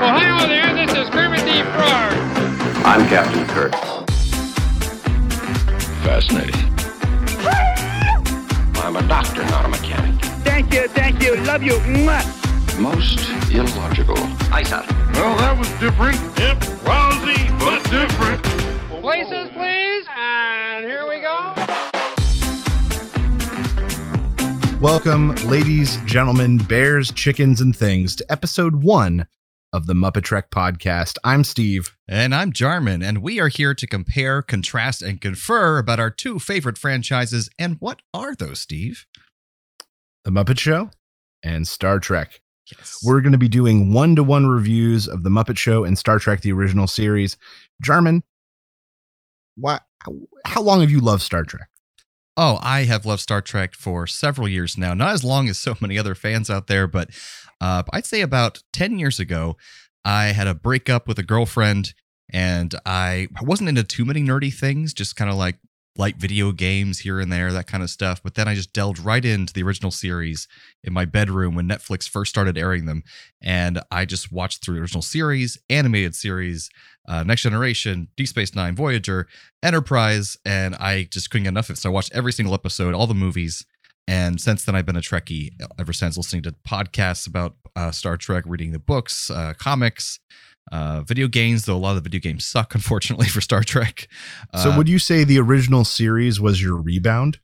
Ohio there, this is Kermit the Frog. I'm Captain Kirk. Fascinating. I'm a doctor, not a mechanic. Thank you, thank you, love you. Mwah. Most illogical. Aye, sir. Well, that was different. Yep, lousy, but different. Places, please. Welcome, ladies, gentlemen, bears, chickens, and things, to episode one of the Muppet Trek podcast. I'm Steve. And I'm Jarman, and we are here to compare, contrast, and confer about our two favorite franchises. And what are those, Steve? The Muppet Show and Star Trek. Yes. We're going to be doing one to one reviews of The Muppet Show and Star Trek, the original series. Jarman, why, how long have you loved Star Trek? Oh, I have loved Star Trek for several years now. Not as long as so many other fans out there, but uh, I'd say about 10 years ago, I had a breakup with a girlfriend and I wasn't into too many nerdy things, just kind of like light video games here and there, that kind of stuff. But then I just delved right into the original series in my bedroom when Netflix first started airing them. And I just watched through the original series, animated series, uh, Next Generation, Deep Space Nine, Voyager, Enterprise, and I just couldn't get enough of it. So I watched every single episode, all the movies. And since then, I've been a Trekkie ever since, listening to podcasts about uh, Star Trek, reading the books, uh, comics, uh, video games, though a lot of the video games suck, unfortunately, for Star Trek. So, Uh, would you say the original series was your rebound?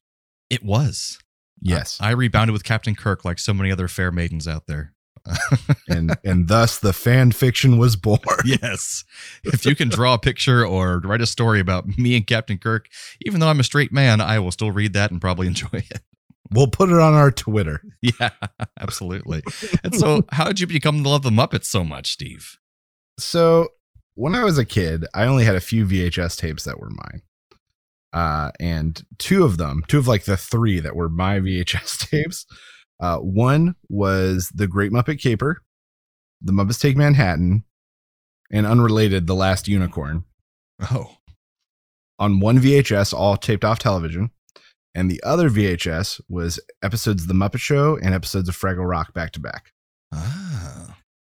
it was. Yes. I rebounded with Captain Kirk like so many other fair maidens out there. and and thus the fan fiction was born. yes. If you can draw a picture or write a story about me and Captain Kirk, even though I'm a straight man, I will still read that and probably enjoy it. We'll put it on our Twitter. Yeah, absolutely. And so, how did you become to love the Muppets so much, Steve? So when I was a kid, I only had a few VHS tapes that were mine. Uh, and two of them, two of like the three that were my VHS tapes. Uh, one was The Great Muppet Caper, The Muppets Take Manhattan, and unrelated, The Last Unicorn Oh, on one VHS, all taped off television. And the other VHS was episodes of The Muppet Show and episodes of Fraggle Rock back to back. ah.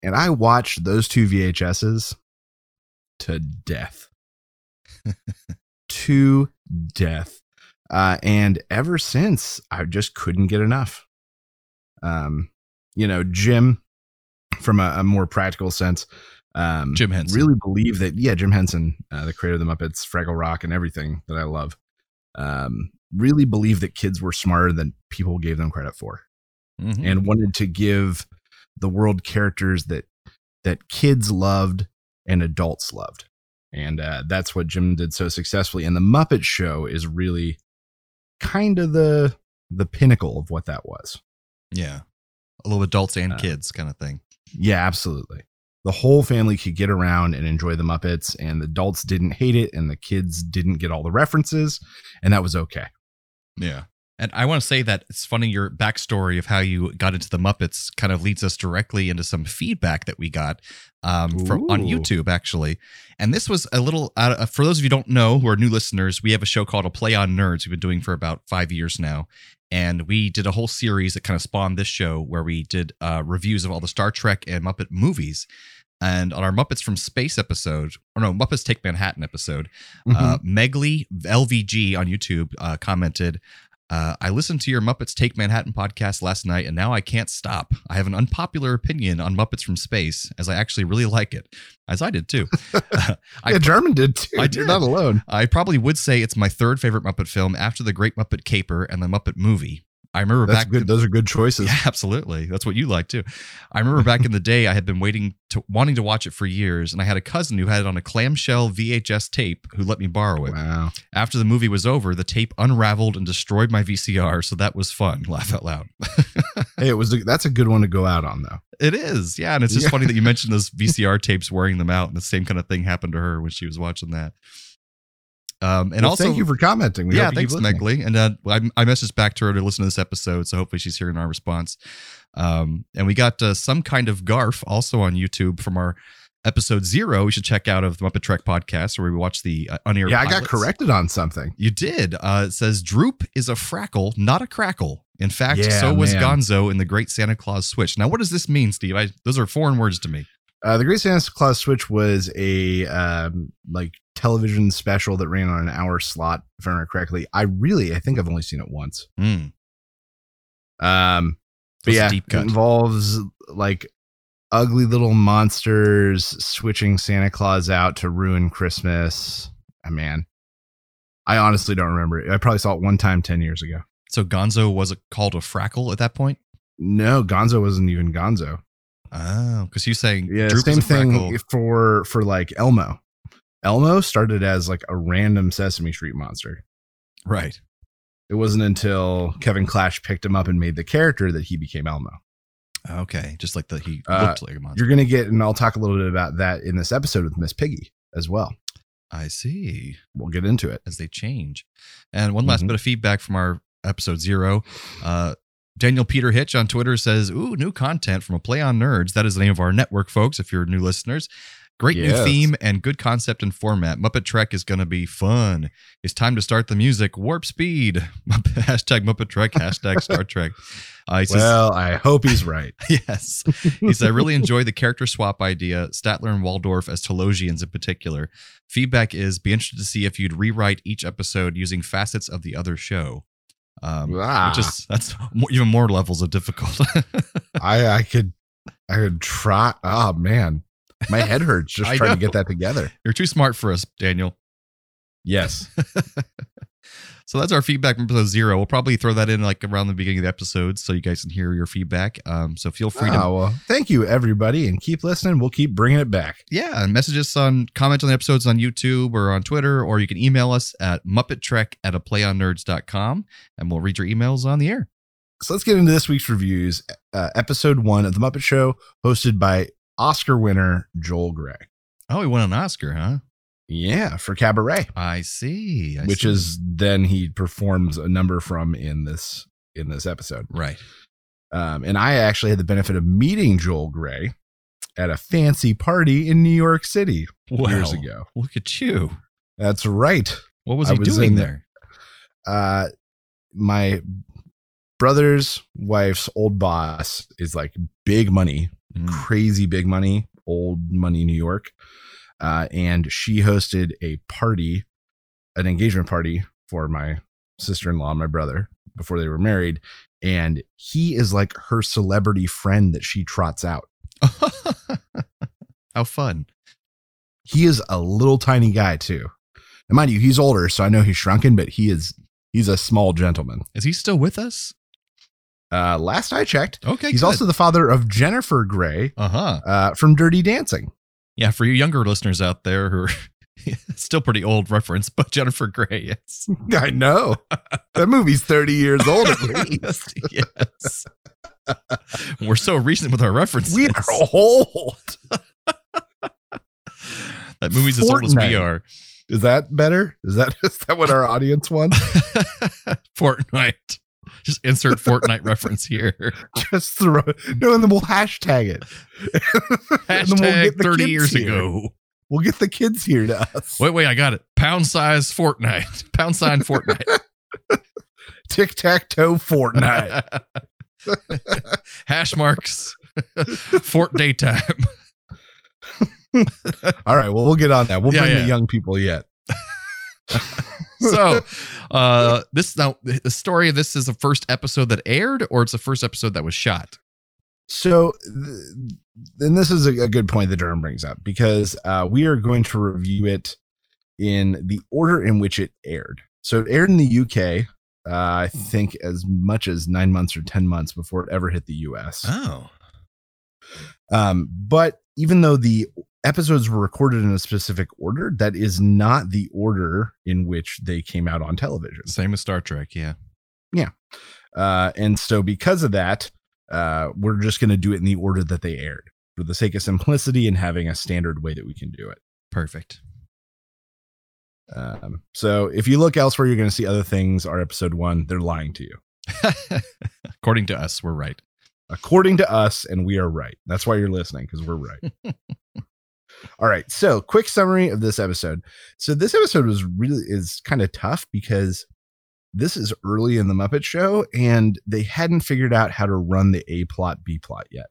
And I watched those two VHSs to death. to death. Uh, and ever since, I just couldn't get enough. Um, you know, Jim, from a, a more practical sense, um, Jim Henson. really believe that, yeah, Jim Henson, uh, the creator of the Muppets, Fraggle Rock, and everything that I love, um, really believed that kids were smarter than people gave them credit for Mhm. and wanted to give the world characters that that kids loved and adults loved. And uh, that's what jim did so successfully. And the muppet show is really kind of the the pinnacle of what that was. Yeah, a little adults and Uh, kids kind of thing. yeah absolutely. The whole family could get around and enjoy the muppets and the adults didn't hate it and the kids didn't get all the references and that was okay. Yeah. And I want to say that it's funny your backstory of how you got into the Muppets kind of leads us directly into some feedback that we got um, from on YouTube actually. And this was a little uh, for those of you who don't know who are new listeners, we have a show called A Play on Nerds we've been doing for about five years now. And we did a whole series that kind of spawned this show where we did uh, reviews of all the Star Trek and Muppet movies. And on our Muppets from Space episode, or no, Muppets Take Manhattan episode, uh, Megly LVG on YouTube uh, commented, uh, I listened to your Muppets Take Manhattan podcast last night, and now I can't stop. I have an unpopular opinion on Muppets from Space, as I actually really like it, as I did too. I, yeah german did too I you're did. not alone I probably would say it's my third favorite Muppet film after The Great Muppet Caper and The Muppet Movie. I remember that's back good those are good choices yeah, absolutely. That's what you like too. I remember back in the day, I had been waiting to wanting to watch it for years, and I had a cousin who had it on a clamshell VHS tape who let me borrow it. wow After the movie was over, the tape unraveled and destroyed my VCR, so that was fun. Laugh out loud. Hey, it was a, that's a good one to go out on though. it is, yeah, and it's just Yeah. funny that you mentioned those VCR tapes wearing them out, and the same kind of thing happened to her when she was watching that. Um, and Well, also, thank you for commenting. We yeah, hope you keep thanks. Megley. And uh, I, I messaged back to her to listen to this episode, so hopefully she's hearing our response. Um, and we got uh, some kind of Garf also on YouTube from our episode zero. We should check out of the Muppet Trek podcast where we watch the uh, unaired. Yeah, I got corrected on something. You did. Uh, it says Droop is a frackle, not a crackle. In fact, Yeah, so was man. Gonzo in the Great Santa Claus Switch. Now, what does this mean, Steve? I, those are foreign words to me. Uh, the Great Santa Claus Switch was a um, like television special that ran on an hour slot, if I remember correctly. I really, I think I've only seen it once. Hmm. Um, but That's yeah, it involves like ugly little monsters switching Santa Claus out to ruin Christmas. Ah, man, I honestly don't remember it. I probably saw it one time ten years ago. So Gonzo was it called a frackle at that point? No, Gonzo wasn't even Gonzo. Oh, because you're saying Yeah, Droop same thing for for like Elmo. Elmo started as like a random Sesame Street monster. Right. It wasn't until Kevin Clash picked him up and made the character that he became Elmo. Okay. Just like the he Uh, looked like a monster. You're gonna get, and I'll talk a little bit about that in this episode with Miss Piggy as well. I see. We'll get into it. As they change. And one last Mhm. bit of feedback from our episode zero. Uh, Daniel Peter Hitch on Twitter says, Ooh, new content from a play on nerds. That is the name of our network, folks, if you're new listeners. Great new theme and good concept and format. Muppet Trek is going to be fun. It's time to start the music. Warp speed. hashtag Muppet Trek. Hashtag Star Trek. Uh, says, Well, I hope he's right. yes. He said, I really enjoyed the character swap idea, Statler and Waldorf as Talosians in particular. Feedback is be interested to see if you'd rewrite each episode using facets of the other show. Um, Ah. which is that's more, even more levels of difficult. I I could I could try. Oh man, my head hurts just trying to get that together. You're too smart for us, Daniel. Yes. So that's our feedback from episode zero. We'll probably throw that in like around the beginning of the episode so you guys can hear your feedback. Um, so feel free to Oh, well, thank you everybody, and keep listening. We'll keep bringing it back. yeah, and message us on comment on the episodes on YouTube or on Twitter, or you can email us at muppettrek at a playonnerds.com and we'll read your emails on the air. So let's get into this week's reviews. Uh, episode one of the Muppet Show, hosted by Oscar winner Joel Grey. Oh, he won an Oscar, huh? Yeah, for Cabaret, I see. I which see. is then he performs a number from in this in this episode. right. Um, and I actually had the benefit of meeting Joel Grey at a fancy party in New York City years ago. Look at you. That's right. What was he was doing in there? Uh, my brother's wife's old boss is like big money, Mm. crazy big money, old money New York. Uh, and she hosted a party, an engagement party for my sister in law and my brother before they were married. And he is like her celebrity friend that she trots out. How fun. He is a little tiny guy too. And mind you, he's older, so I know he's shrunken, but he is he's a small gentleman. Is he still with us? Uh, last I checked, Okay. he's also the father of Jennifer Grey Uh huh. uh, from Dirty Dancing. Yeah, for you younger listeners out there who are still pretty old reference, but Jennifer Grey, yes. I know that movie's thirty years old at least. yes. We're so recent with our references. we are old. that movie's as old as we are. Is that better? Is that is that what our audience wants? Fortnite. Just insert Fortnite reference here. Just throw no, and then we'll hashtag it. We'll Hashtag 30 kids years here. ago. We'll get the kids here to us. Wait, wait, I got it. Pound size Fortnite. Pound sign Fortnite. Tic tac toe Fortnite. Hash marks. Fort daytime. All right, well, we'll get on that. We'll Yeah, bring yeah. the young people yet. so uh this now the story of this is the first episode that aired or it's the first episode that was shot So, and this is a, good point that Durham brings up because uh, we are going to review it in the order in which it aired. So, it aired in the UK, uh, I think, as much as nine months or 10 months before it ever hit the US. oh Um, but even though the episodes were recorded in a specific order, that is not the order in which they came out on television. same as star trek yeah Yeah. Uh, and so because of that, uh, we're just going to do it in the order that they aired for the sake of simplicity and having a standard way that we can do it. perfect Um, so if you look elsewhere, you're going to see other things. Our episode one, they're lying to you. according to us we're right According to us, and we are right. That's why you're listening because we're right. All right. So, quick summary of this episode. So, this episode was really is kind of tough because this is early in the Muppet Show, and they hadn't figured out how to run the A plot, B plot yet.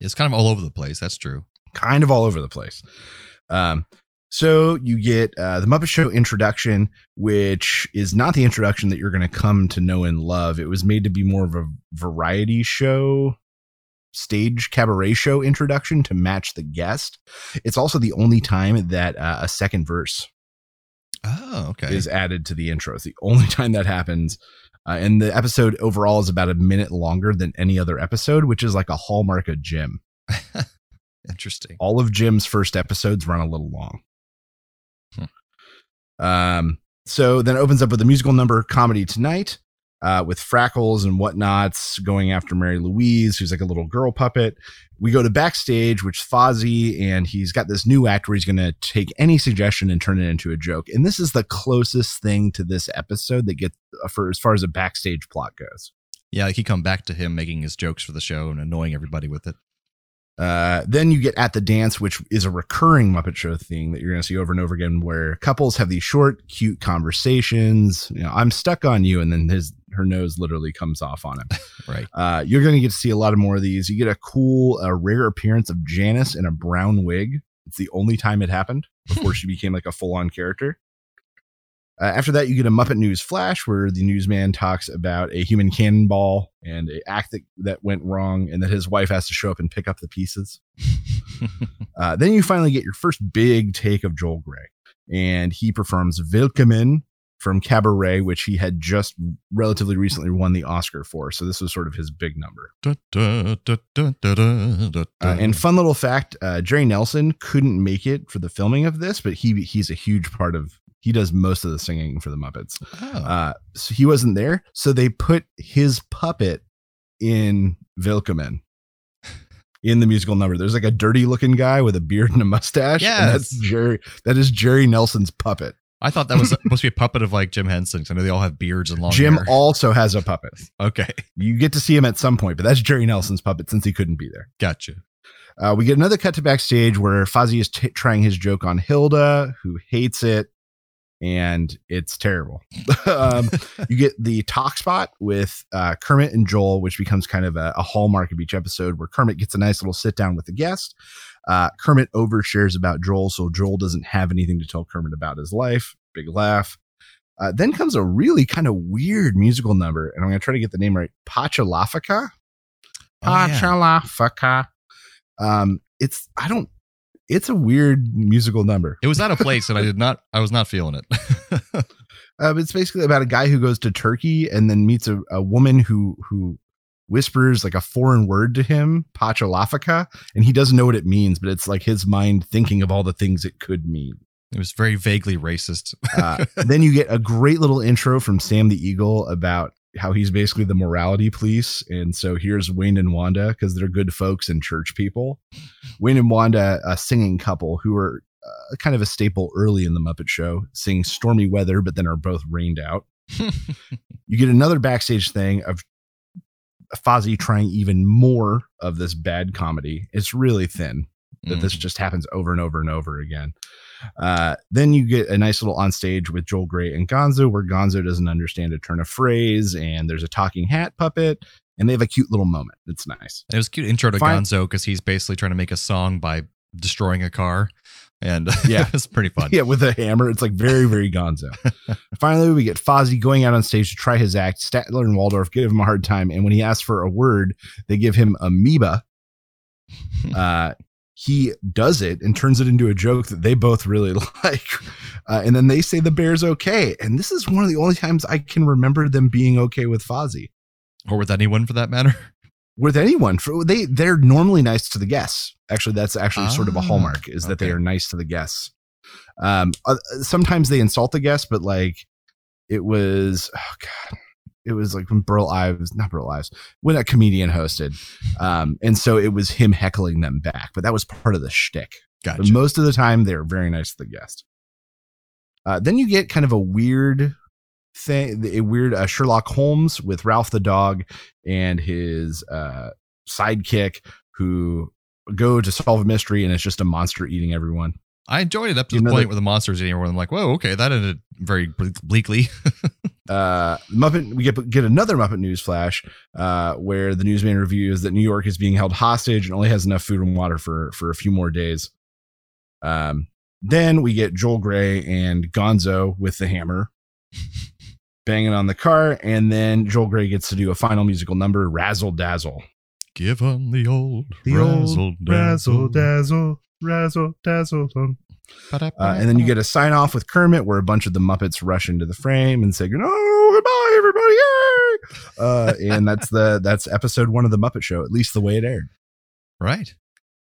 It's kind of all over the place. That's true. Kind of all over the place. Um, so you get uh, the Muppet Show introduction, which is not the introduction that you're going to come to know and love. It was made to be more of a variety show, stage cabaret show introduction to match the guest. It's also the only time that uh, a second verse Oh, okay. is added to the intro. It's the only time that happens. Uh, and the episode overall is about a minute longer than any other episode, which is like a hallmark of Jim. Interesting. All of Jim's first episodes run a little long. Um, so then it opens up with a musical number comedy tonight uh, with Frackles and whatnots going after Mary Louise, who's like a little girl puppet. We go to backstage, which Fozzie, and he's got this new act where he's going to take any suggestion and turn it into a joke. And this is the closest thing to this episode that gets uh, for as far as a backstage plot goes. Yeah, he come back to him making his jokes for the show and annoying everybody with it. Uh, then you get at the dance, which is a recurring Muppet Show thing that you're going to see over and over again, where couples have these short, cute conversations. You know, I'm stuck on you, and then his her nose literally comes off on him. Right. Uh, you're going to get to see a lot of more of these. You get a cool, uh, rare appearance of Janice in a brown wig. It's the only time it happened before she became like a full on character. Uh, after that, you get a Muppet News flash where the newsman talks about a human cannonball and an act that, that went wrong, and that his wife has to show up and pick up the pieces. Uh, then you finally get your first big take of Joel Grey, and he performs Willkommen from Cabaret, which he had just relatively recently won the Oscar for. So this was sort of his big number. Da, da, da, Uh, and fun little fact: uh, Jerry Nelson couldn't make it for the filming of this, but he he's a huge part of. He does most of the singing for the Muppets. Oh. Uh, so he wasn't there, so they put his puppet in Willkommen. In the musical number, there's like a dirty looking guy with a beard and a mustache. and that's Jerry. That is Jerry Nelson's puppet. I thought that was supposed to be a puppet of like Jim Henson. I know they all have beards and long Jim hair. also has a puppet. okay, You get to see him at some point, but that's Jerry Nelson's puppet since he couldn't be there. gotcha. Uh, we get another cut to backstage where Fozzie is t- trying his joke on Hilda, who hates it, and it's terrible. um, you get the talk spot with uh, Kermit and Joel, which becomes kind of a, a hallmark of each episode, where Kermit gets a nice little sit down with the guest. Uh, Kermit overshares about Joel, so Joel doesn't have anything to tell Kermit about his life. Big laugh. Uh, then comes a really kind of weird musical number, and I'm going to try to get the name right. Pachalafaka. Oh, yeah. Pachalafaka. Um, it's I don't. It's a weird musical number. It was out of place, and I did not. I was not feeling it. Uh, it's basically about a guy who goes to Turkey and then meets a, a woman who who whispers like a foreign word to him, Pachalafaka, and he doesn't know what it means, but it's like his mind thinking of all the things it could mean. it was very vaguely racist. Uh, then you get a great little intro from Sam the Eagle about how he's basically the morality police. And so here's Wayne and Wanda because they're good folks and church people. Wayne and Wanda, a singing couple who are uh, kind of a staple early in the Muppet Show, sing Stormy Weather, but then are both rained out. you get another backstage thing of Fozzie trying even more of this bad comedy. It's really thin that this Mhm. just happens over and over and over again. Uh, then you get a nice little on stage with Joel Grey and Gonzo, where Gonzo doesn't understand a turn of phrase, and there's a talking hat puppet, and they have a cute little moment. It's nice. It was a cute intro to Fine. Gonzo because he's basically trying to make a song by destroying a car, and Yeah. it's pretty fun. Yeah, with a hammer. It's like very, very Gonzo. Finally, we get Fozzie going out on stage to try his act. Statler and Waldorf give him a hard time, and when he asks for a word, they give him amoeba. Uh, he does it and turns it into a joke that they both really like. Uh, and then they say the bear's okay. And this is one of the only times I can remember them being okay with Fozzie. or with anyone for that matter. With anyone, for they they're normally nice to the guests. Actually, that's actually sort of a Ah, hallmark is that they are nice to the guests. Um, uh, sometimes they insult the guests, but like it was, oh god, it was like when Burl Ives, not Burl Ives, when a comedian hosted, um, and so it was him heckling them back. But that was part of the shtick. But Gotcha. most of the time, they're very nice to the guest. Uh, then you get kind of a weird thing, a weird uh, Sherlock Holmes with Ralph the dog and his uh, sidekick who go to solve a mystery, and it's just a monster eating everyone. I enjoyed it up to You the point that- where the monsters eating everyone. I'm like, whoa, okay, that ended very bleakly. uh, Muppet, we get get another Muppet news flash uh, where the newsman reviews that New York is being held hostage and only has enough food and water for for a few more days. Um, then we get Joel Grey and Gonzo with the hammer banging on the car, and then Joel Grey gets to do a final musical number, Razzle Dazzle. Give him the old The razzle old razzle dazzle, razzle dazzle. Uh, and then you get a sign off with Kermit where a bunch of the Muppets rush into the frame and say, "No, goodbye, everybody!" Uh, and that's the that's episode one of the Muppet Show, at least the way it aired. right.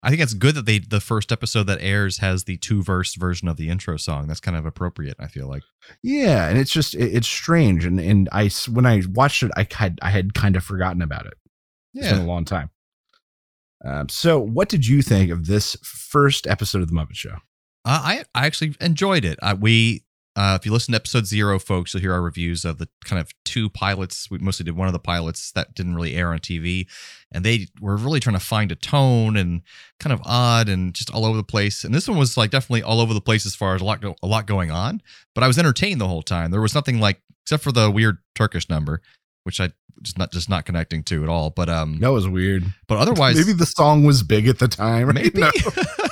I think it's good that they the first episode that airs has the two verse version of the intro song. That's kind of appropriate. I feel like. Yeah, and it's just it, it's strange, and and I when I watched it, I had I had kind of forgotten about it. It's been a long time. Um, so, what did you think of this first episode of the Muppet Show? Uh, I I actually enjoyed it. Uh, we uh, if you listen to episode zero, folks, you'll hear our reviews of the kind of two pilots. We mostly did one of the pilots that didn't really air on TV, and they were really trying to find a tone and kind of odd and just all over the place. And this one was like definitely all over the place as far as a lot go, a lot going on. But I was entertained the whole time. There was nothing like except for the weird Turkish number, which I just not just not connecting to at all. But um, That was weird. but otherwise maybe the song was big at the time. right? maybe. No.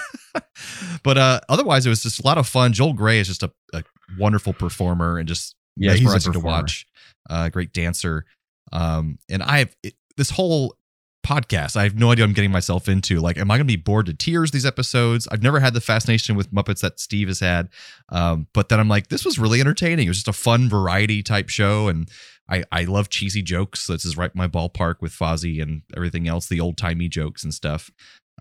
but uh, otherwise, it was just a lot of fun. Joel Grey is just a, a wonderful performer and just Yeah, he's a mesmerizing to watch. Uh, great dancer. Um, and I have it, this whole podcast. I have no idea what I'm getting myself into. Like, am I going to be bored to tears these episodes? I've never had the fascination with Muppets that Steve has had. Um, but then I'm like, this was really entertaining. It was just a fun variety type show, and I I love cheesy jokes. This is right in my ballpark with Fozzie and everything else, the old timey jokes and stuff.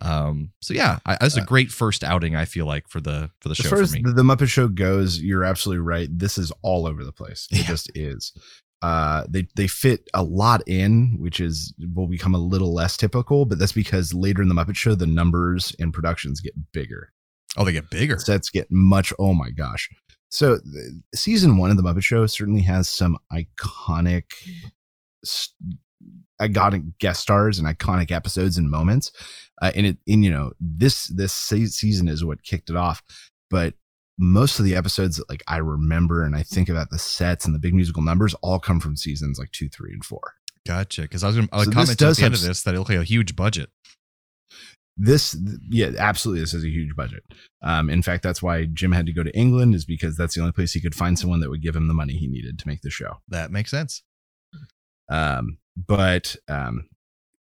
Um, so yeah, I, that's a great first outing. I feel like for the for the As show me. the, the Muppet Show goes, you're absolutely right. This is all over the place. It Yeah. just is. Uh, they they fit a lot in, which is will become a little less typical, but that's because later in the Muppet Show, the numbers and productions get bigger. oh, they get bigger. Sets get much. Oh my gosh! So th- season one of the Muppet Show certainly has some iconic, s- iconic guest stars and iconic episodes and moments. Uh, and it, and you know, this this season is what kicked it off. But most of the episodes that like I remember and I think about the sets and the big musical numbers all come from seasons like two, three, and four. Gotcha. Because I was going to So comment at the end of this that it looked like a huge budget. this yeah absolutely this is a huge budget um in fact that's why jim had to go to england is because that's the only place he could find someone that would give him the money he needed to make the show That makes sense. um but um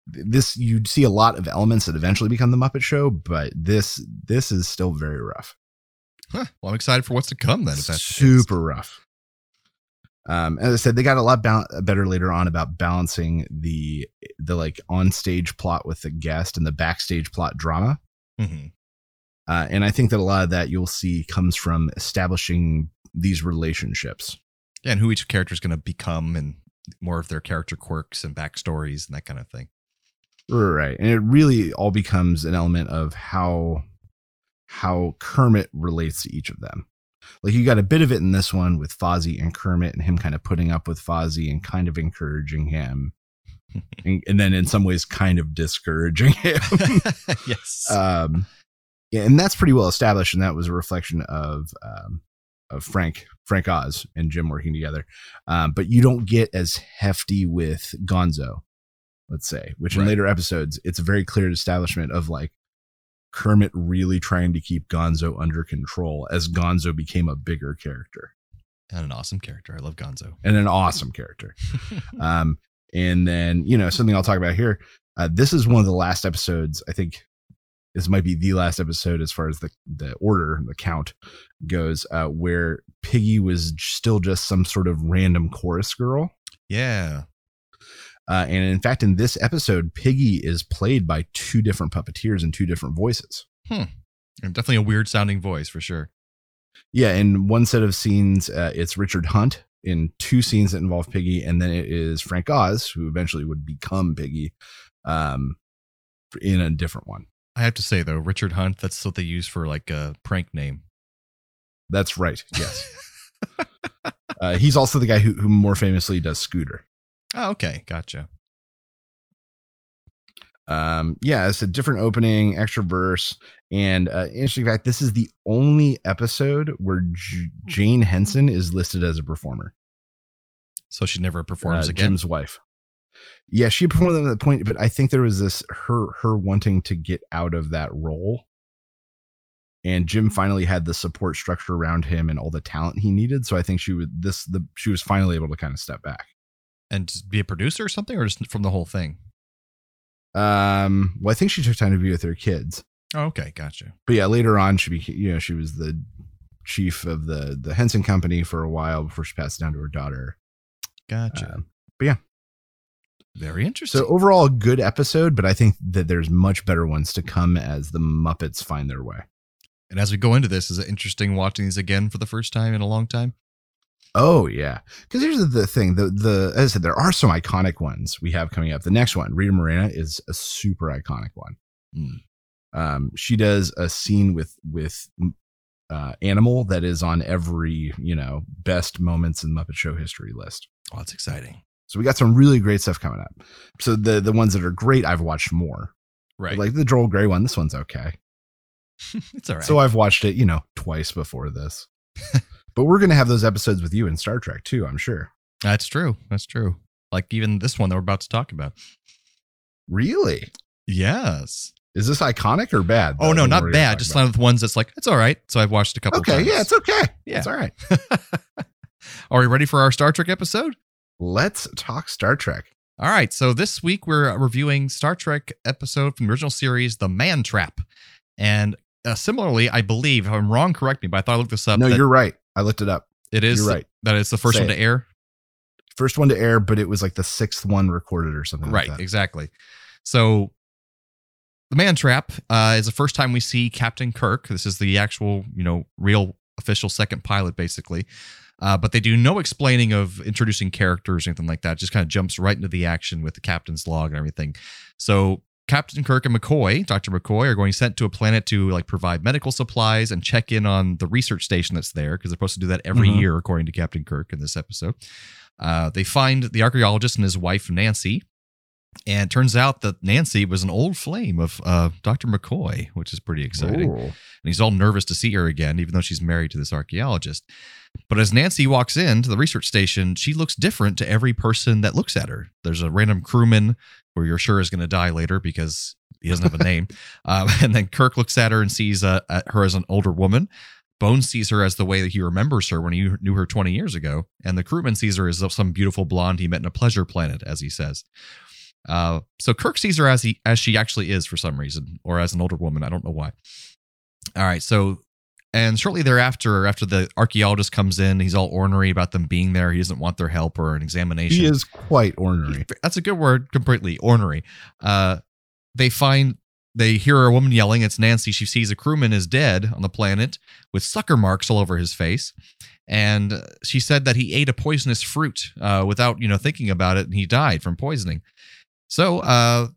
this you'd see a lot of elements that eventually become the muppet show but this this is still very rough Huh. Well, I'm excited for what's to come then. If that's the super rough um as i said they got a lot bal- better later on about balancing the the like on stage plot with the guest and the backstage plot drama Mhm. Uh, and I think that a lot of that you'll see comes from establishing these relationships. Yeah, and who each character is going to become and more of their character quirks and backstories and that kind of thing. Right. And it really all becomes an element of how how Kermit relates to each of them. Like you got a bit of it in this one with Fozzie and Kermit and him kind of putting up with Fozzie and kind of encouraging him. and, and then in some ways kind of discouraging him. yes. um yeah, and that's pretty well established and that was a reflection of um of frank frank oz and jim working together um but you don't get as hefty with gonzo let's say which in Right. later episodes it's a very clear establishment of like kermit really trying to keep gonzo under control as gonzo became a bigger character and an awesome character. I love Gonzo. and an awesome character um and then you know something i'll talk about here uh, this is one of the last episodes i think this might be the last episode as far as the the order the count goes uh where piggy was still just some sort of random chorus girl yeah. Uh, and in fact in this episode piggy is played by two different puppeteers and two different voices. And definitely a weird sounding voice for sure. yeah in one set of scenes uh, it's richard hunt. In two scenes that involve piggy and then it is frank oz who eventually would become piggy um in a different one. I have to say though, Richard Hunt, that's what they use for like a prank name. that's right yes. Uh, he's also the guy who, who more famously does scooter Oh, okay. Gotcha. um yeah it's a different opening extra verse and uh interesting fact this is the only episode where J- jane henson is listed as a performer So she never performs uh, again. Jim's wife. Yeah, she performed at the point, but I think there was this her her wanting to get out of that role. And Jim finally had the support structure around him and all the talent he needed. So I think she would this the she was finally able to kind of step back. And just be a producer or something, or just from the whole thing. Um, well, I think she took time to be with her kids. Oh, okay, gotcha. But yeah, later on, she became you know she was the chief of the the Henson Company for a while before she passed it down to her daughter. Gotcha. Um, but yeah, Very interesting. so overall, a good episode. But I think that there's much better ones to come as the Muppets find their way. and as we go into this, is it interesting watching these again for the first time in a long time? Oh yeah, because here's the, thing: the the as I said, there are some iconic ones we have coming up. The next one, Rita Moreno, is a super iconic one. Hmm. Um, she does a scene with with uh, animal that is on every you know best moments in Muppet Show history list. Oh, that's exciting. So we got some really great stuff coming up. So the the ones that are great, I've watched more. Right. Like the Joel Grey one, this one's okay. it's all right. So I've watched it, you know, twice before this. but we're gonna have those episodes with you in Star Trek too, I'm sure. that's true. That's true. Like even this one that we're about to talk about. Really? Yes. Is this iconic or bad? Oh no, not one we're gonna bad. Just about? one of the ones that's like it's all right. So I've watched a couple. Okay, times. yeah, it's okay. Yeah. It's all right. Are we ready for our Star Trek episode? Let's talk Star Trek. All right. So this week we're reviewing Star Trek episode from the original series, The Man Trap, and uh, similarly, I believe if I'm wrong, correct me, but I thought I looked this up. no, you're right. I looked it up. It is you're right. that it's the first Say one it. to air. First one to air, but it was like the sixth one recorded or something right like that. exactly so the man trap uh, is the first time we see captain kirk this is the actual you know real official second pilot basically uh, but they do no explaining of introducing characters or anything like that just kind of jumps right into the action with the captain's log and everything so captain kirk and mccoy dr mccoy are going sent to a planet to like provide medical supplies and check in on the research station that's there because they're supposed to do that every Mhm. year according to captain kirk in this episode uh, they find the archaeologist and his wife nancy and it turns out that Nancy was an old flame of uh, Dr. McCoy, which is pretty exciting. Ooh. And he's all nervous to see her again, even though she's married to this archaeologist. But as Nancy walks in to the research station, she looks different to every person that looks at her. There's a random crewman who you're sure is going to die later because he doesn't have a name. Um, and then Kirk looks at her and sees uh, her as an older woman. Bones sees her as the way that he remembers her when he knew her 20 years ago. And the crewman sees her as some beautiful blonde he met in a pleasure planet, as he says. Uh, so Kirk sees her as he as she actually is for some reason, or as an older woman. I don't know why. All right, so and shortly thereafter, after the archaeologist comes in, he's all ornery about them being there. He doesn't want their help or an examination. He is quite ornery. That's a good word, completely ornery. Uh, they find they hear a woman yelling. It's Nancy. She sees a crewman is dead on the planet with sucker marks all over his face, and she said that he ate a poisonous fruit uh, without you know thinking about it, and he died from poisoning. So uh,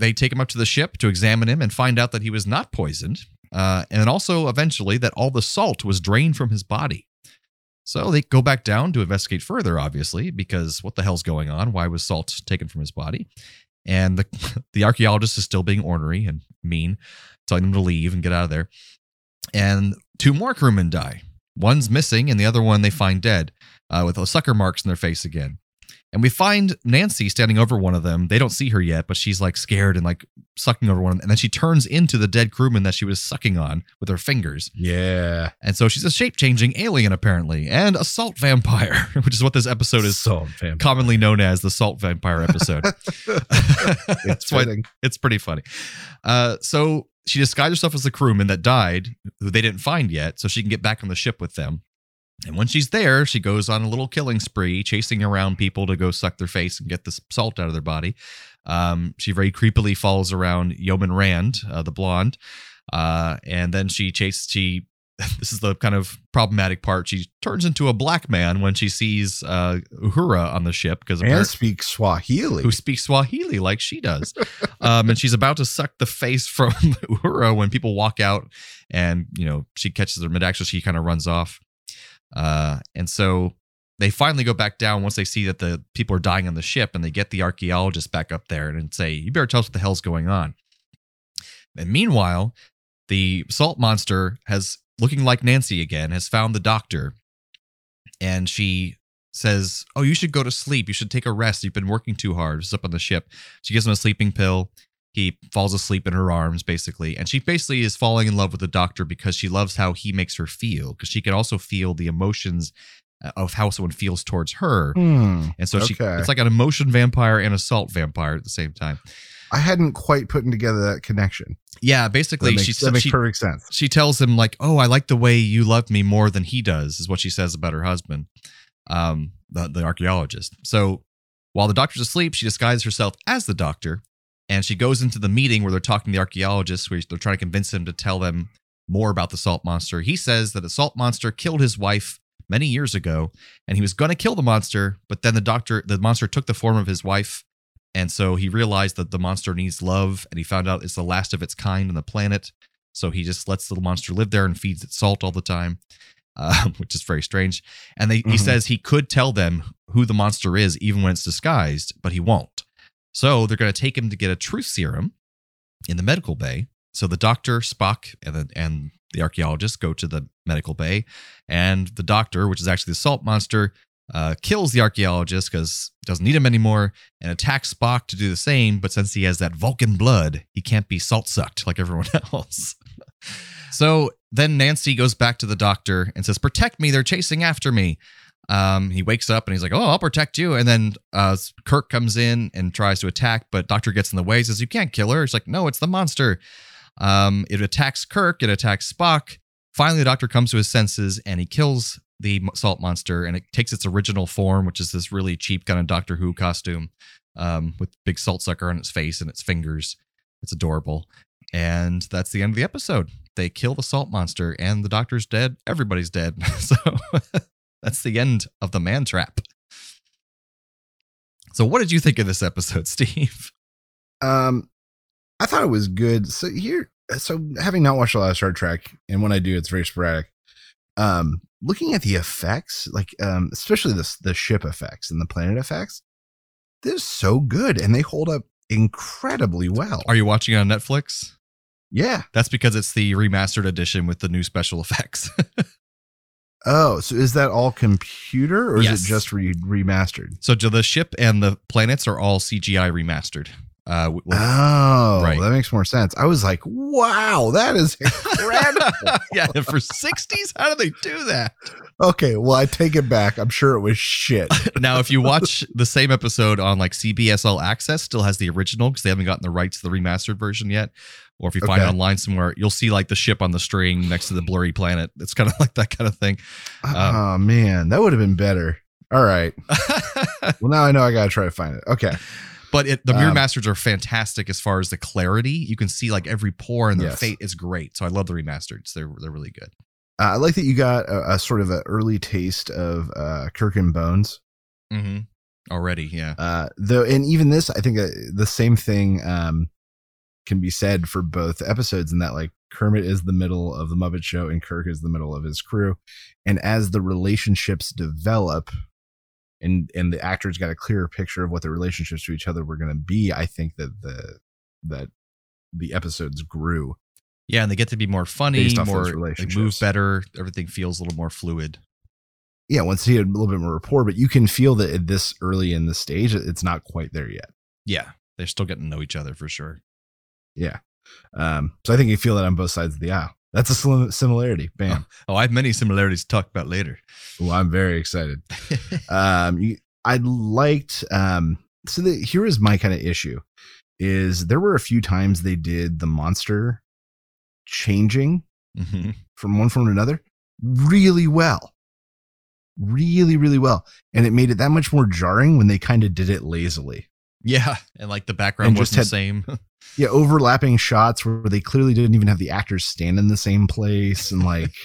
they take him up to the ship to examine him and find out that he was not poisoned, uh, and also eventually that all the salt was drained from his body. So they go back down to investigate further, obviously, because what the hell's going on? Why was salt taken from his body? And the the archaeologist is still being ornery and mean, telling them to leave and get out of there. And two more crewmen die. One's missing, and the other one they find dead, uh, with sucker marks in their face again. And we find Nancy standing over one of them. They don't see her yet, but she's like scared and like sucking over one of them. And then she turns into the dead crewman that she was sucking on with her fingers. Yeah. And so she's a shape changing alien, apparently, and a salt vampire, which is what this episode is vampire. commonly known as the salt vampire episode. It's why fitting. it's pretty funny. Uh, so she disguised herself as the crewman that died, who they didn't find yet, so she can get back on the ship with them. And when she's there, she goes on a little killing spree, chasing around people to go suck their face and get the salt out of their body. Um, she very creepily follows around Yeoman Rand, uh, the blonde, uh, and then she chases. She this is the kind of problematic part. She turns into a black man when she sees uh, Uhura on the ship because And speak Swahili. who speaks Swahili like she does. um, and she's about to suck the face from Uhura when people walk out, and you know she catches her mid action. She kind of runs off, uh, and so they finally go back down once they see that the people are dying on the ship, and they get the archaeologist back up there and say, "You better tell us what the hell's going on." And meanwhile, the salt monster has looking like Nancy again has found the doctor, and she says, "Oh, you should go to sleep. You should take a rest. You've been working too hard." It's up on the ship. She gives him a sleeping pill. He falls asleep in her arms, basically, and she basically is falling in love with the doctor because she loves how he makes her feel. Because she can also feel the emotions uh, of how someone feels towards her, Hmm. and so she Okay. it's like an emotion vampire and a salt vampire at the same time. I hadn't quite put together that connection. Yeah, That basically, makes, she that makes she, perfect sense. she tells him like, "Oh, I like the way you love me more than he does," is what she says about her husband, um, the the archaeologist. So while the doctor's asleep, she disguises herself as the doctor, and she goes into the meeting where they're talking to the archaeologists, where they're trying to convince him to tell them more about the salt monster. He says that the salt monster killed his wife many years ago, and he was going to kill the monster, but then the doctor, the monster took the form of his wife. And so he realized that the monster needs love, and he found out it's the last of its kind on the planet. So he just lets the monster live there and feeds it salt all the time, uh, which is very strange. And they, he Mhm. says he could tell them who the monster is even when it's disguised, but he won't. So they're going to take him to get a truth serum in the medical bay. So the doctor, Spock, and the, and the archaeologist go to the medical bay, and the doctor, which is actually the salt monster, uh, kills the archaeologist because doesn't need him anymore, and attacks Spock to do the same. But since he has that Vulcan blood, he can't be salt sucked like everyone else. so then Nancy goes back to the doctor and says, "Protect me! They're chasing after me." Um, he wakes up and he's like, "Oh, I'll protect you." And then uh, Kirk comes in and tries to attack, but Doctor gets in the way. Says, "You can't kill her." He's like, "No, it's the monster." Um, it attacks Kirk. It attacks Spock. Finally, the Doctor comes to his senses and he kills the salt monster, and it takes its original form, which is this really cheap kind of Doctor Who costume um, with big salt sucker on its face and its fingers. It's adorable. And that's the end of the episode. They kill the salt monster, and the Doctor's dead. Everybody's dead. so that's the end of the man trap. So, what did you think of this episode, Steve? Um, I thought it was good. So here, so having not watched a lot of Star Trek, and when I do, it's very sporadic. Um, looking at the effects, like um, especially the the ship effects and the planet effects, they're so good, and they hold up incredibly well. Are you watching it on Netflix? yeah. That's because it's the remastered edition with the new special effects. Oh, so is that all computer, or is it just re- remastered? so the ship and the planets are all CGI remastered. Uh, with- Oh, Right. that makes more sense. I was like, wow, that is incredible. yeah, for 60s, how do they do that? okay, well, I take it back. I'm sure it was shit. Now, if you watch the same episode on like CBS All Access, still has the original because they haven't gotten the rights to the remastered version yet. Or if you find it Okay. online somewhere, you'll see like the ship on the string next to the blurry planet. It's kind of like that kind of thing. oh man, that would have been better. All right. Well, now I know I gotta try to find it. Okay. but it, the Um, remasters are fantastic as far as the clarity. You can see like every pore in their Yes. face is great. So I love the remasters. They're they're really good. Uh, I like that you got a, a sort of an early taste of uh, Kirk and Bones. Mm-hmm. Already, yeah. Uh, though, and even this, I think uh, the same thing um, can be said for both episodes. In that, like Kermit is the middle of the Muppet Show, and Kirk is the middle of his crew. And as the relationships develop, and and the actors got a clearer picture of what the relationships to each other were going to be, I think that the that the episodes grew. Yeah, and they get to be more funny, more they move better. Everything feels a little more fluid. Yeah, once he had a little bit more rapport, but you can feel that at this early in the stage, it's not quite there yet. Yeah, they're still getting to know each other for sure. Yeah. Um, so I think you feel that on both sides of the aisle. That's a similarity. Bam. Oh, I have many similarities to talk about later. Well, I'm very excited. um, you, I liked. Um, so the, here is my kind of issue: is there were a few times they did the monster changing hmm from one form to another really well, really, really well, and it made it that much more jarring when they kind of did it lazily. Yeah, and like the background And wasn't the same. Yeah, overlapping shots where they clearly didn't even have the actors stand in the same place, and like.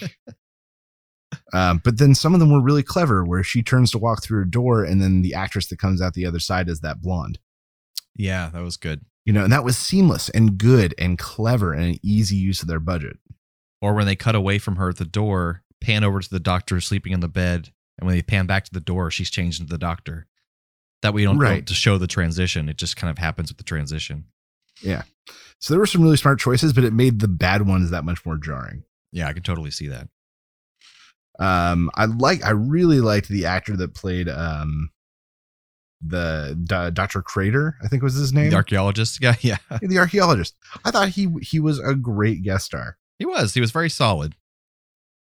Um, but then some of them were really clever, where she turns to walk through a door, and then the actress that comes out the other side is that blonde. yeah, that was good. You know, and that was seamless and good and clever and an easy use of their budget. Or when they cut away from her at the door, pan over to the doctor sleeping in the bed, and when they pan back to the door, she's changed into the doctor. That way, you don't, Right. to show the transition. It just kind of happens with the transition. So there were some really smart choices, but it made the bad ones that much more jarring. Yeah, I can totally see that. Um, I like, I really liked the actor that played um the D- Dr. Crater, I think was his name, The archaeologist guy. Yeah. the archaeologist. I thought he he was a great guest star. He was. He was very solid.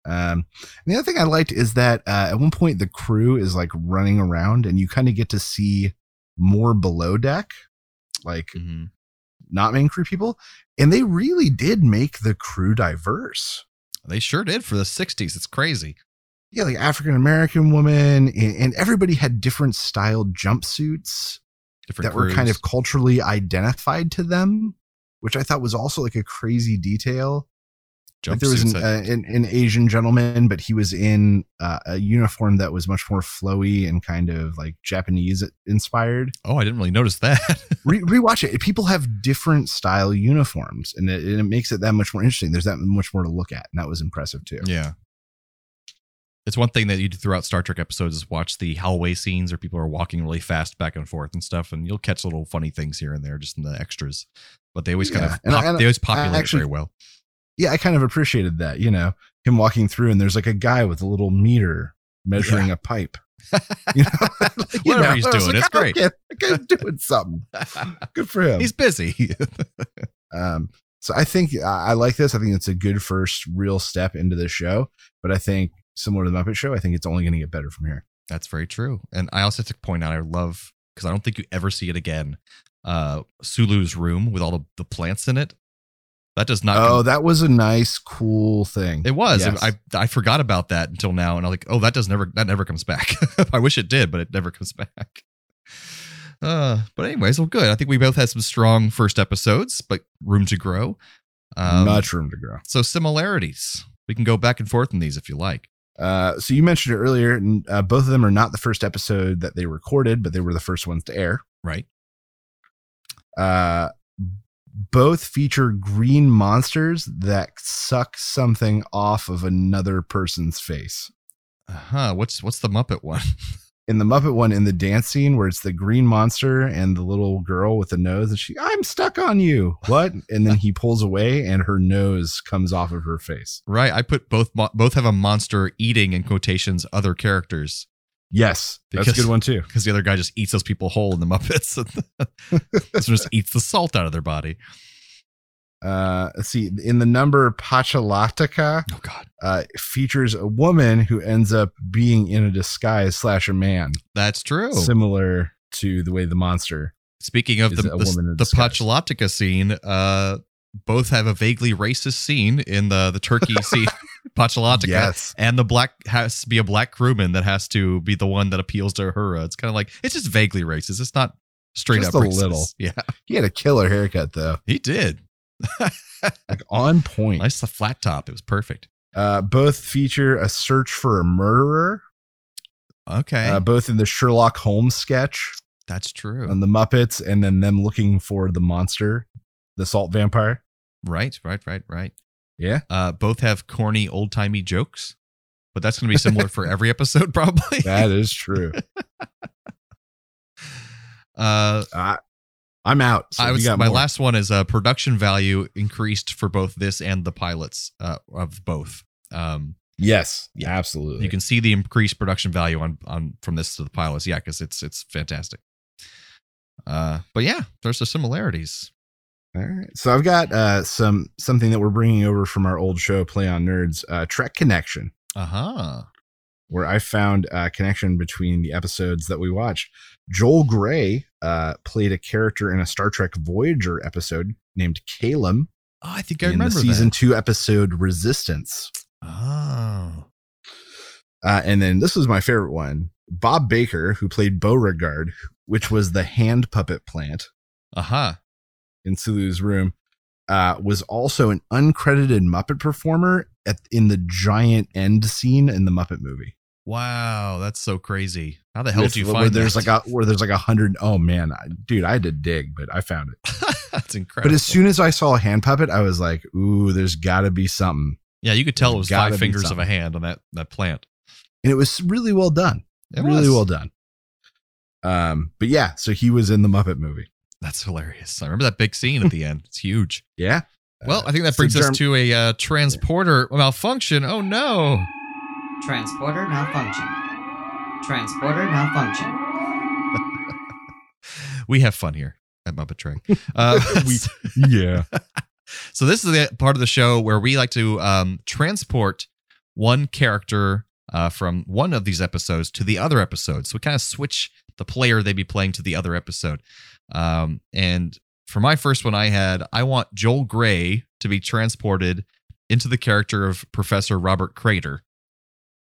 Um, and the other thing I liked is that uh, at one point the crew is like running around, and you kind of get to see more below deck, like Mhm. Not main crew people, and they really did make the crew diverse. They sure did for the 60s. It's crazy. Yeah, like African American woman, and, and everybody had different styled jumpsuits Different that were kind of culturally identified to them, which I thought was also like a crazy detail. Like there was an, uh, an an Asian gentleman, but he was in uh, a uniform that was much more flowy and kind of like Japanese inspired. oh, I didn't really notice that. Re- rewatch it. People have different style uniforms, and it, and it makes it that much more interesting. There's that much more to look at, and that was impressive too. yeah. It's one thing that you do throughout Star Trek episodes is watch the hallway scenes where people are walking really fast back and forth and stuff, and you'll catch little funny things here and there just in the extras. But they always kind Yeah, of and I- pop, and they always I populate actually- very well. Yeah, I kind of appreciated that. You know, him walking through, and there's like a guy with a little meter measuring a pipe. You know, Like, you Whatever know, he's doing, like, it's "Oh, great." yeah, guy's doing something. Good for him. He's busy. Um, so I think I I like this. I think it's a good first real step into the show. But I think similar to the Muppet Show, I think it's only going to get better from here. That's very true. And I also have to point out, I love because I don't think you ever see it again. Uh, Sulu's room with all the, the plants in it. That does not. Oh, that was a nice, cool thing. it was. Yes. I I forgot about that until now, and I'm like, oh, that does never that never comes back. I wish it did, but it never comes back. Uh, but anyways, well, good. I think we both had some strong first episodes, but room to grow. Um, much room to grow. So similarities. We can go back and forth in these if you like. Uh, so you mentioned it earlier, and uh, both of them are not the first episode that they recorded, but they were the first ones to air. Right. Uh, both feature green monsters that suck something off of another person's face. Uh-huh. What's what's the Muppet one? In the Muppet one, in the dance scene where it's the green monster and the little girl with the nose, and she, I'm stuck on you. What? And then he pulls away, and her nose comes off of her face. right. I put both both have a monster eating in quotations other characters Yes, that's a good one too. because the other guy just eats those people whole in the Muppets. this one just eats the salt out of their body. Uh, let's see. In the number Pachalafaka, Oh God, uh, features a woman who ends up being in a disguise slash a man, that's true. similar to the way the monster. Speaking of Is the a the, woman in the disguise. Pachalafaka scene, uh, both have a vaguely racist scene in the the turkey scene, Pachalafaka, Yes. and the black has to be a black crewman that has to be the one that appeals to her. It's kind of like it's just vaguely racist. It's not straight Just up a racist. little. Yeah, He had a killer haircut though, he did. like on point. Nice the flat top. It was perfect. Uh, both feature a search for a murderer. Okay, Uh, both in the Sherlock Holmes sketch that's true. And the Muppets, and then them looking for the monster, the salt vampire. right, right, right, right. Yeah, Uh, both have corny old timey jokes, but that's going to be similar for every episode, probably. that is true. Uh, uh, I'm out. So I was got my more. last one is uh, production value increased for both this and the pilots uh, of both. Um, Yes, Yeah. absolutely. you can see the increased production value on on from this to the pilots, yeah, because it's it's fantastic. Uh, but yeah, there's the similarities. All right. So I've got uh, some something that we're bringing over from our old show, Play on Nerds, uh, Trek Connection, Uh huh. where I found a connection between the episodes that we watched. Joel Grey uh, played a character in a Star Trek Voyager episode named Caylem Oh, I think I in the remember season that. two episode Resistance. Oh, Uh, and then this was my favorite one. Bob Baker, who played Beauregard, which was the hand puppet plant uh huh. In Sulu's room, uh, was also an uncredited Muppet performer at in the giant end scene in the Muppet movie. Wow, that's so crazy. How the hell did you where find there's that? like a where there's like a hundred oh man, I, dude, I had to dig, but I found it. that's incredible. But as soon as I saw a hand puppet, I was like, ooh, there's got to be something, yeah, you could tell it was five fingers of a hand on that that plant. and it was really well done, It really was. well done. Um, but yeah, so he was in the Muppet movie. That's hilarious. I remember that big scene at the end. It's huge. Yeah. Well, Uh, I think that so brings us to a uh, transporter malfunction. Oh no. Transporter malfunction. Transporter malfunction. we have fun here at Muppet Trek. Uh, We- yeah. so this is the part of the show where we like to um, transport one character uh, from one of these episodes to the other episode. So we kind of switch the player they'd be playing to the other episode. Um, and for my first one, I had I want Joel Grey to be transported into the character of Professor Robert Crater.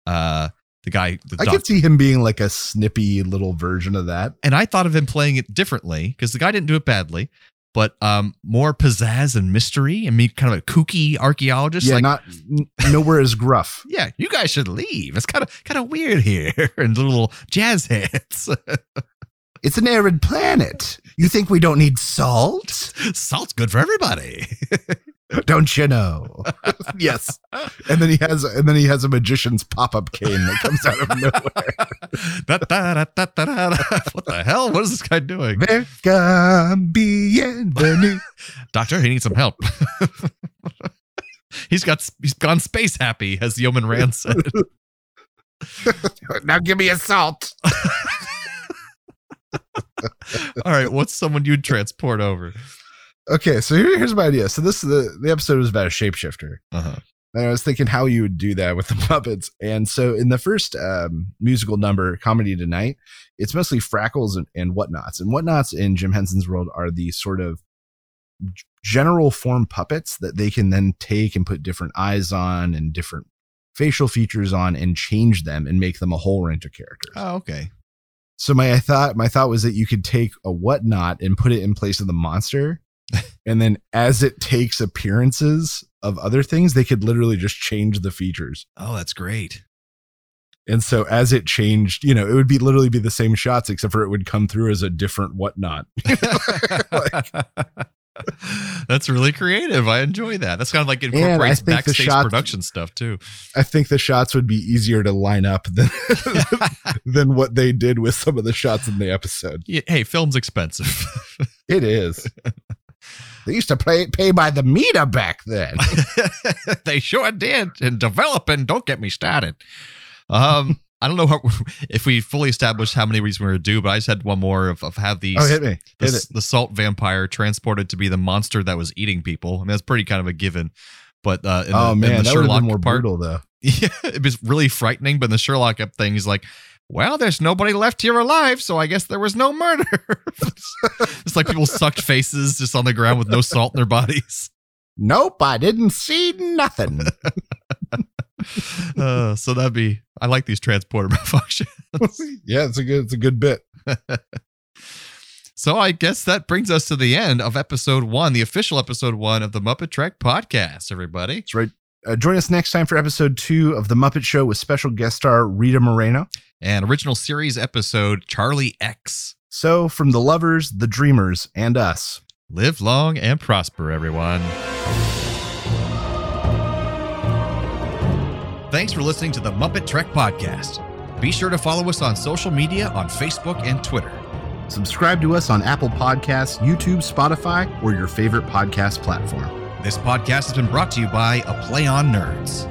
Uh, the guy, the I doc- could see him being like a snippy little version of that. and I thought of him playing it differently because the guy didn't do it badly, but um, more pizzazz and mystery and me kind of a kooky archaeologist. yeah, like, not nowhere as gruff. yeah, you guys should leave. It's kind of kind of weird here, and little jazz hands. It's an arid planet. You think we don't need salt? Salt's good for everybody. Don't you know? yes. And then he has and then he has a magician's pop-up cane that comes out of nowhere. Da, da, da, what the hell? What is this guy doing? Doctor, he needs some help. he's got he's gone space happy, as Yeoman Rand said. now give me a salt. All right, what's someone you'd transport over? Okay, so here, here's my idea. So this the the episode was about a shapeshifter. Uh-huh. And I was thinking how you would do that with the puppets. And so in the first um, musical number, Comedy Tonight, it's mostly Frackles and, and Whatnots. And Whatnots in Jim Henson's world are the sort of general form puppets that they can then take and put different eyes on and different facial features on and change them and make them a whole range of characters. Oh, okay. So my I thought my thought was that you could take a whatnot and put it in place of the monster, and then as it takes appearances of other things, they could literally just change the features. Oh, that's great. And so as it changed, you know, it would be literally be the same shots, except for it would come through as a different whatnot. That's really creative. I enjoy that. That's kind of like incorporates backstage shots- production stuff too. I think the shots would be easier to line up than than what they did with some of the shots in the episode. Yeah, hey, film's expensive. It is. They used to play pay by the meter back then. they sure did. And developing, don't get me started. Um, I don't know how, if we fully established how many reasons we were due, but I just had one more of, of have these Oh, hit me. Hit it. the salt vampire transported to be the monster that was eating people. I mean, that's pretty kind of a given. But uh, in oh the, in man, the that would have Sherlock been more part, brutal though. Yeah, it was really frightening. But in the Sherlock up thing, he's like, well, there's nobody left here alive, so I guess there was no murder. it's like people sucked faces just on the ground with no salt in their bodies. Nope, I didn't see nothing. Uh, so that'd be, I like these transporter malfunctions. yeah, it's a good it's a good bit. So I guess that brings us to the end of episode one, the official episode one of the Muppet Trek podcast, everybody. That's right. Uh, join us next time for episode two of The Muppet Show with special guest star Rita Moreno. And original series episode Charlie X. So, from the lovers, the dreamers, and us, Live long and prosper, everyone. Thanks for listening to the Muppet Trek podcast. Be sure to follow us on social media on Facebook and Twitter. Subscribe to us on Apple Podcasts, YouTube, Spotify, or your favorite podcast platform. This podcast has been brought to you by A Play on Nerds.